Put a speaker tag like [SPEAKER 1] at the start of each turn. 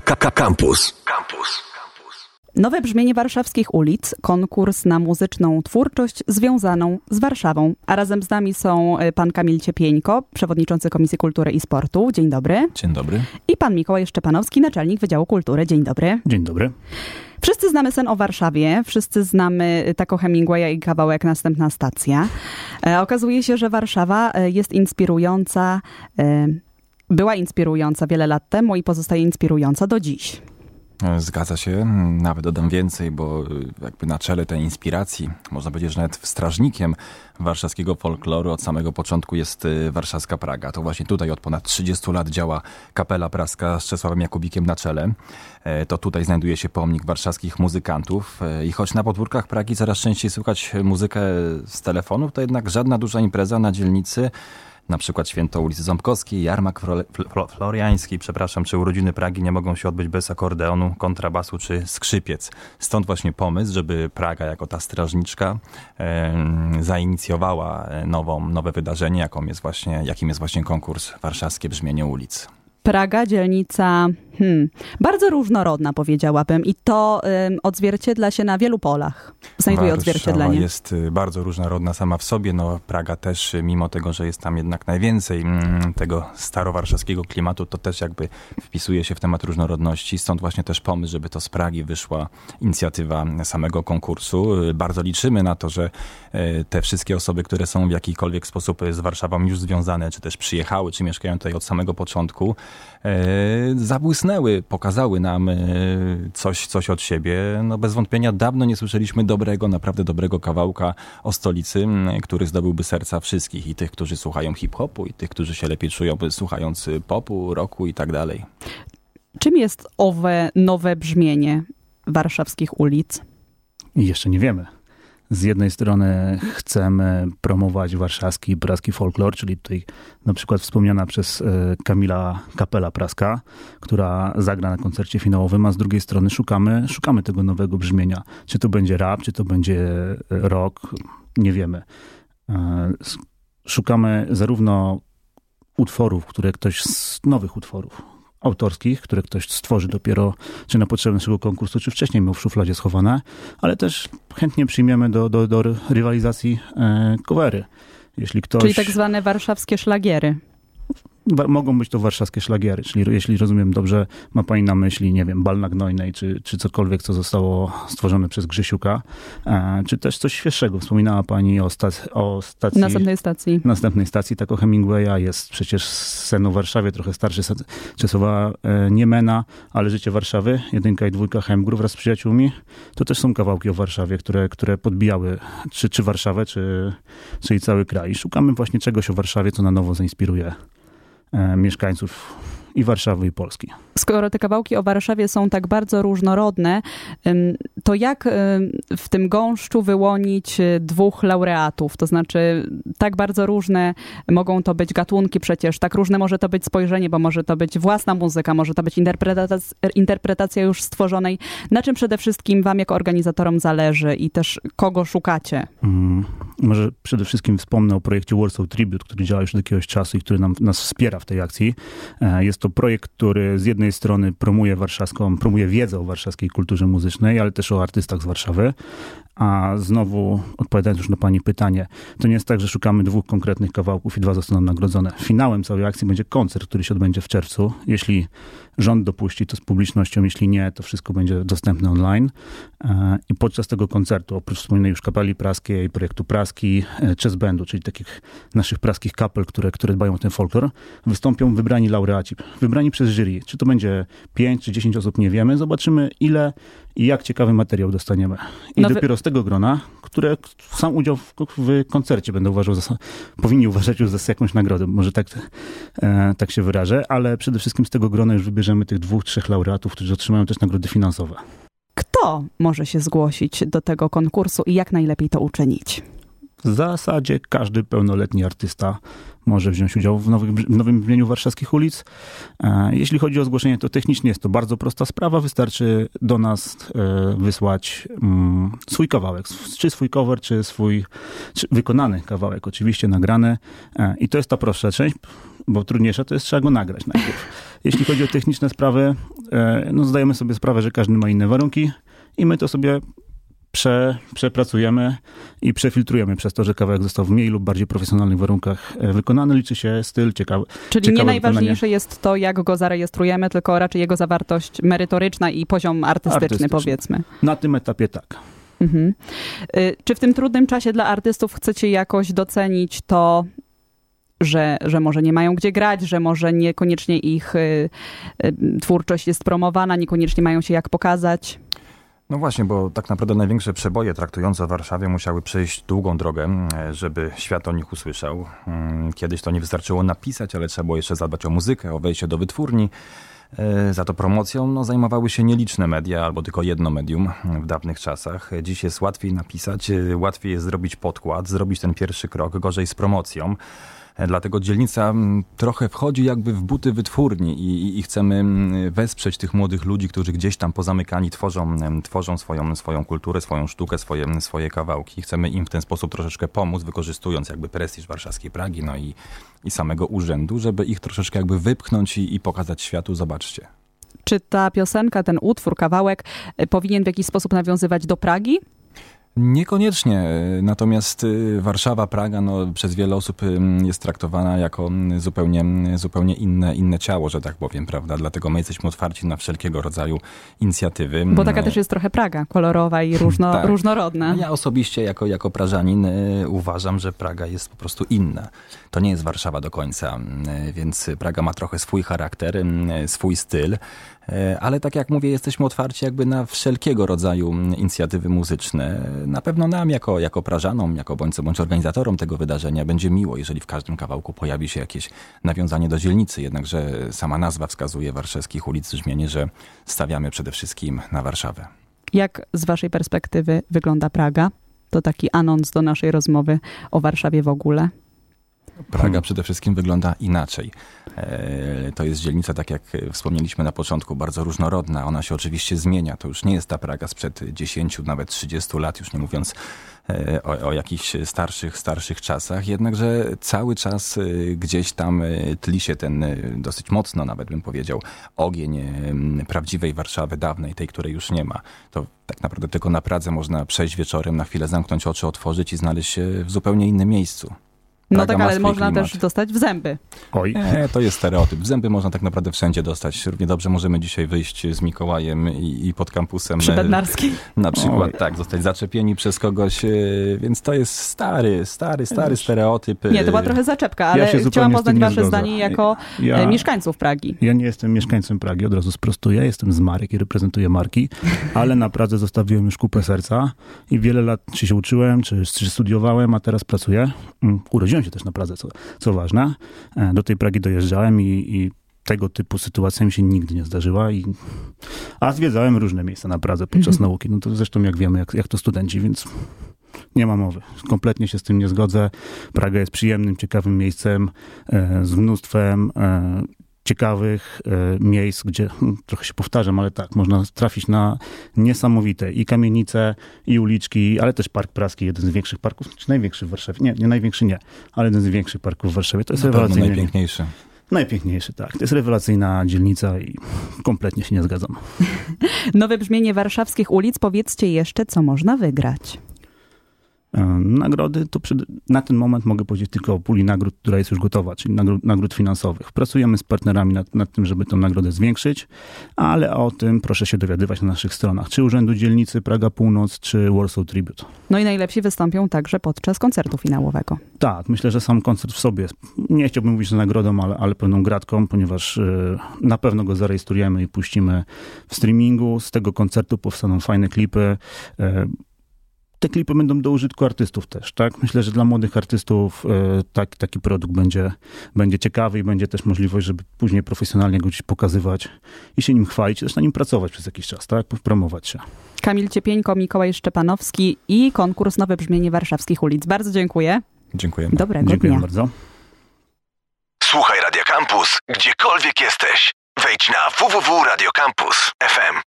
[SPEAKER 1] Campus. Campus.
[SPEAKER 2] Nowe brzmienie warszawskich ulic, konkurs na muzyczną twórczość związaną z Warszawą. A razem z nami są e, pan Kamil Ciepieńko, przewodniczący Komisji Kultury i Sportu. Dzień dobry.
[SPEAKER 3] Dzień dobry.
[SPEAKER 2] I pan Mikołaj Szczepanowski, naczelnik Wydziału Kultury. Dzień dobry.
[SPEAKER 4] Dzień dobry.
[SPEAKER 2] Wszyscy znamy sen o Warszawie, wszyscy znamy Taco Hemingwaya i kawałek Następna stacja. E, okazuje się, że Warszawa e, jest inspirująca, e, była inspirująca wiele lat temu i pozostaje inspirująca do dziś.
[SPEAKER 3] Zgadza się, nawet dodam więcej, bo jakby na czele tej inspiracji, można powiedzieć, że nawet strażnikiem warszawskiego folkloru od samego początku jest y, warszawska Praga. To właśnie tutaj od ponad 30 lat działa kapela praska z Czesławem Jakubikiem na czele. E, to tutaj znajduje się pomnik warszawskich muzykantów e, i choć na podwórkach Pragi coraz częściej słychać muzykę z telefonów, to jednak żadna duża impreza na dzielnicy na przykład święto ulicy Ząbkowskiej, jarmak floriański, przepraszam, czy urodziny Pragi nie mogą się odbyć bez akordeonu, kontrabasu czy skrzypiec. Stąd właśnie pomysł, żeby Praga jako ta strażniczka e, zainicjowała nową, nowe wydarzenie, jaką jest właśnie, jakim jest właśnie konkurs Warszawskie Brzmienie Ulic.
[SPEAKER 2] Praga, dzielnica hmm, bardzo różnorodna, powiedziałabym, i to um, odzwierciedla się na wielu polach. Znajduje
[SPEAKER 3] Warszawa
[SPEAKER 2] odzwierciedlenie.
[SPEAKER 3] jest y, bardzo różnorodna sama w sobie. No, Praga też, y, mimo tego, że jest tam jednak najwięcej mm, tego starowarszawskiego klimatu, to też jakby wpisuje się w temat różnorodności. Stąd właśnie też pomysł, żeby to z Pragi wyszła inicjatywa samego konkursu. Y, bardzo liczymy na to, że te wszystkie osoby, które są w jakikolwiek sposób z Warszawą już związane, czy też przyjechały, czy mieszkają tutaj od samego początku, pokazały nam coś, coś od siebie. No bez wątpienia dawno nie słyszeliśmy dobrego, naprawdę dobrego kawałka o stolicy, który zdobyłby serca wszystkich i tych, którzy słuchają hip-hopu i tych, którzy się lepiej czują słuchając popu, rocku i tak dalej.
[SPEAKER 2] Czym jest owe nowe brzmienie warszawskich ulic?
[SPEAKER 4] Jeszcze nie wiemy z jednej strony chcemy promować warszawski i praski folklor, czyli tutaj na przykład wspomniana przez e, Kamila Kapela Praska, która zagra na koncercie finałowym, a z drugiej strony szukamy, szukamy tego nowego brzmienia. Czy to będzie rap, czy to będzie rock, nie wiemy. E, szukamy zarówno utworów, które ktoś z nowych utworów, autorskich, które ktoś stworzy dopiero, czy na potrzeby naszego konkursu, czy wcześniej miał w szufladzie schowane, ale też chętnie przyjmiemy do, do, do rywalizacji e, covery. Jeśli ktoś...
[SPEAKER 2] Czyli tak zwane warszawskie szlagiery
[SPEAKER 4] mogą być to warszawskie szlagiery, czyli jeśli rozumiem dobrze, ma pani na myśli, nie wiem, bal na Gnojnej, czy, czy cokolwiek, co zostało stworzone przez Grzesiuka, e, czy też coś świeższego. Wspominała pani o, stac o stacji...
[SPEAKER 2] Następnej stacji.
[SPEAKER 4] Następnej stacji, tak o Hemingwaya. Jest przecież sen o Warszawie, trochę starszy Czesława e, Niemena, ale Życie Warszawy, jedynka i dwójka Hemgru wraz z przyjaciółmi, to też są kawałki o Warszawie, które, które podbijały czy, czy Warszawę, czy, czy cały kraj. I szukamy właśnie czegoś o Warszawie, co na nowo zainspiruje mieszkańców i Warszawy, i Polski.
[SPEAKER 2] Skoro te kawałki o Warszawie są tak bardzo różnorodne, to jak w tym gąszczu wyłonić e, dwóch laureatów? To znaczy, tak bardzo różne mogą to być gatunki przecież, tak różne może to być spojrzenie, bo może to być własna muzyka, może to być interpretacja, już stworzonej. Na czym przede wszystkim wam jako organizatorom zależy i też kogo szukacie?
[SPEAKER 4] Mm, może przede wszystkim wspomnę o projekcie Warsaw Tribute, który działa już od jakiegoś czasu i który nam, nas wspiera w tej akcji. E, jest to projekt, który z jednej strony promuje warszawską, promuje wiedzę o warszawskiej kulturze muzycznej, ale też o artystach z Warszawy. A znowu, odpowiadając już na Pani pytanie, to nie jest tak, że szukamy dwóch konkretnych kawałków i dwa zostaną nagrodzone. Finałem całej akcji będzie koncert, który się odbędzie w czerwcu. Jeśli rząd dopuści to z publicznością, jeśli nie, to wszystko będzie dostępne online. E, I podczas tego koncertu, oprócz wspomnianej już kapeli praskiej, projektu Praski, e, Chess Bandu, czyli takich naszych praskich kapel, które, które dbają o ten folklor, wystąpią wybrani laureaci, wybrani przez jury. Czy to będzie 5 czy 10 osób, nie wiemy. Zobaczymy, ile i jak ciekawy materiał dostaniemy. I dopiero z tego grona, które sam udział w, w koncercie będę uważał, za, powinni uważać już za jakąś nagrodę, może tak, e, tak się wyrażę, ale przede wszystkim z tego grona już wybierzemy tych dwóch, trzech laureatów, którzy otrzymają też nagrody finansowe.
[SPEAKER 2] Kto może się zgłosić do tego konkursu i jak najlepiej to uczynić?
[SPEAKER 4] W zasadzie każdy pełnoletni artysta może wziąć udział w, nowym, w nowym brzmieniu warszawskich ulic. E, jeśli chodzi o zgłoszenie, to technicznie jest to bardzo prosta sprawa. Wystarczy do nas e, wysłać mm, swój kawałek, czy swój cover, czy swój czy wykonany kawałek, oczywiście nagrany. E, I to jest ta prostsza część. bo trudniejsze to jest trzeba go nagrać najpierw. Jeśli chodzi o techniczne sprawy, no zdajemy sobie sprawę, że każdy ma inne warunki i my to sobie prze, przepracujemy i przefiltrujemy przez to, że kawałek został w mniej lub bardziej profesjonalnych warunkach e, wykonany. Liczy się styl, ciekawy.
[SPEAKER 2] Czyli
[SPEAKER 4] ciekawe
[SPEAKER 2] nie najważniejsze
[SPEAKER 4] wykonanie.
[SPEAKER 2] jest to, jak go zarejestrujemy, tylko raczej jego zawartość merytoryczna i poziom artystyczny,
[SPEAKER 4] Artystyczny.
[SPEAKER 2] powiedzmy.
[SPEAKER 4] Na tym etapie tak.
[SPEAKER 2] Mhm. Y, Czy w tym trudnym czasie dla artystów chcecie jakoś docenić to, że, że może nie mają gdzie grać, że może niekoniecznie ich y, y, twórczość jest promowana, niekoniecznie mają się jak pokazać?
[SPEAKER 3] No właśnie, bo tak naprawdę największe przeboje traktujące o Warszawie musiały przejść długą drogę, e, żeby świat o nich usłyszał. Mm, Kiedyś to nie wystarczyło napisać, ale trzeba było jeszcze zadbać o muzykę, o wejście do wytwórni. E, Za to promocją no, zajmowały się nieliczne media, albo tylko jedno medium w dawnych czasach. Dziś jest łatwiej napisać, e, łatwiej jest zrobić podkład, zrobić ten pierwszy krok, gorzej z promocją. E, Dlatego dzielnica mm, trochę wchodzi jakby w buty wytwórni i, i, chcemy mm, wesprzeć tych młodych ludzi, którzy gdzieś tam pozamykani tworzą, em, tworzą swoją, swoją kulturę, swoją sztukę, swoje, swoje kawałki. Chcemy im w ten sposób troszeczkę pomóc, wykorzystując jakby prestiż warszawskiej Pragi no i, i samego urzędu, żeby ich troszeczkę jakby wypchnąć i, i pokazać światu, zobaczcie.
[SPEAKER 2] Czy ta piosenka, ten utwór, kawałek y, powinien w jakiś sposób nawiązywać do Pragi?
[SPEAKER 3] Niekoniecznie, natomiast e, Warszawa, Praga no, przez wiele osób jest traktowana jako zupełnie, zupełnie inne, inne ciało, że tak powiem, prawda? Dlatego my jesteśmy otwarci na wszelkiego rodzaju inicjatywy.
[SPEAKER 2] Bo taka też jest trochę Praga, kolorowa i różno,
[SPEAKER 3] Tak.
[SPEAKER 2] różnorodna.
[SPEAKER 3] Ja osobiście jako, jako Prażanin e, uważam, że Praga jest po prostu inna. To nie jest Warszawa do końca, e, więc Praga ma trochę swój charakter, swój styl, ale tak jak mówię, jesteśmy otwarci jakby na wszelkiego rodzaju inicjatywy muzyczne. Na pewno nam jako, jako Prażanom, jako bądź bądź organizatorom tego wydarzenia będzie miło, jeżeli w każdym kawałku pojawi się jakieś nawiązanie do dzielnicy, jednakże sama nazwa wskazuje warszawskich ulic brzmienie, że stawiamy przede wszystkim na Warszawę.
[SPEAKER 2] Jak z waszej perspektywy wygląda Praga? To taki anons do naszej rozmowy o Warszawie w ogóle.
[SPEAKER 3] Praga przede wszystkim wygląda inaczej. E, To jest dzielnica, tak jak wspomnieliśmy na początku, bardzo różnorodna. Ona się oczywiście zmienia. To już nie jest ta Praga sprzed 10, nawet 30 lat, już nie mówiąc e, o, o jakichś starszych, starszych czasach. Jednakże cały czas e, gdzieś tam tli się ten dosyć mocno, nawet bym powiedział, ogień prawdziwej Warszawy dawnej, tej, której już nie ma. To tak naprawdę tylko na Pradze można przejść wieczorem, na chwilę zamknąć oczy, otworzyć i znaleźć się w zupełnie innym miejscu.
[SPEAKER 2] No tak, ale można
[SPEAKER 3] klimat.
[SPEAKER 2] też dostać w zęby.
[SPEAKER 4] Oj.
[SPEAKER 3] Nie, to jest stereotyp. Zęby można tak naprawdę wszędzie dostać. Równie dobrze możemy dzisiaj wyjść z Mikołajem i, i pod kampusem.
[SPEAKER 2] Przy
[SPEAKER 3] e,
[SPEAKER 2] Bednarskiej.
[SPEAKER 3] Na przykład,
[SPEAKER 4] Oj.
[SPEAKER 3] tak, zostać zaczepieni przez kogoś, e, więc to jest stary, stary, stary stereotyp. e,
[SPEAKER 2] Nie, to była trochę zaczepka, ale
[SPEAKER 4] zupełnie
[SPEAKER 2] chciałam poznać wasze zdanie jako
[SPEAKER 4] Ja-
[SPEAKER 2] e, mieszkańców Pragi.
[SPEAKER 4] Ja nie jestem mieszkańcem Pragi, od razu sprostuję. Jestem z Marek i reprezentuję marki, ale na Pradze zostawiłem już kupę serca i wiele lat czy się uczyłem, czy, czy studiowałem, a teraz pracuję. Mm, Urodziłem się też na Pradze, co, co ważne. E, Do tej Pragi dojeżdżałem i, i tego typu sytuacja mi się nigdy nie zdarzyła. I, a zwiedzałem różne miejsca na Pradze podczas
[SPEAKER 2] Mhm.
[SPEAKER 4] nauki. No to zresztą jak wiemy, jak, jak to studenci, więc nie ma mowy. Kompletnie się z tym nie zgodzę. Praga jest przyjemnym, ciekawym miejscem e, z mnóstwem e, ciekawych e, miejsc, gdzie hm, trochę się powtarzam, ale tak, można trafić na niesamowite i kamienice, i uliczki, ale też Park Praski, jeden z większych parków, czy największy w Warszawie. Nie, nie największy nie, ale jeden z większych parków w Warszawie. To jest
[SPEAKER 3] Na
[SPEAKER 4] rewelacyjny.
[SPEAKER 3] najpiękniejszy.
[SPEAKER 4] Najpiękniejszy, tak. To jest rewelacyjna dzielnica i kompletnie się nie zgadzam.
[SPEAKER 2] Nowe brzmienie warszawskich ulic. Powiedzcie jeszcze, co można wygrać.
[SPEAKER 4] E, Nagrody to przed, na ten moment mogę powiedzieć tylko o puli nagród, która jest już gotowa, czyli nagród, nagród finansowych. Pracujemy z partnerami nad, nad tym, żeby tę nagrodę zwiększyć, ale o tym proszę się dowiadywać na naszych stronach, czy Urzędu Dzielnicy Praga Północ, czy Warsaw Tribute.
[SPEAKER 2] No i najlepsi wystąpią także podczas koncertu finałowego.
[SPEAKER 4] Tak, myślę, że sam koncert w sobie, nie chciałbym mówić, że nagrodą, ale, ale pewną gratką, ponieważ e, na pewno go zarejestrujemy i puścimy w streamingu. Z tego koncertu powstaną fajne klipy. Te klipy będą do użytku artystów też, tak? Myślę, że dla młodych artystów e, tak, taki produkt będzie, będzie ciekawy i będzie też możliwość, żeby później profesjonalnie go gdzieś pokazywać i się nim chwalić, też na nim pracować przez jakiś czas, tak? Promować się.
[SPEAKER 2] Kamil Ciepieńko, Mikołaj Szczepanowski i konkurs Nowe brzmienie warszawskich ulic. Bardzo dziękuję.
[SPEAKER 3] Dziękujemy.
[SPEAKER 2] Dobrego
[SPEAKER 4] Dziękuję
[SPEAKER 2] dnia.
[SPEAKER 4] bardzo.
[SPEAKER 1] Słuchaj Radio Campus, gdziekolwiek jesteś. Wejdź na www.radiocampus.fm.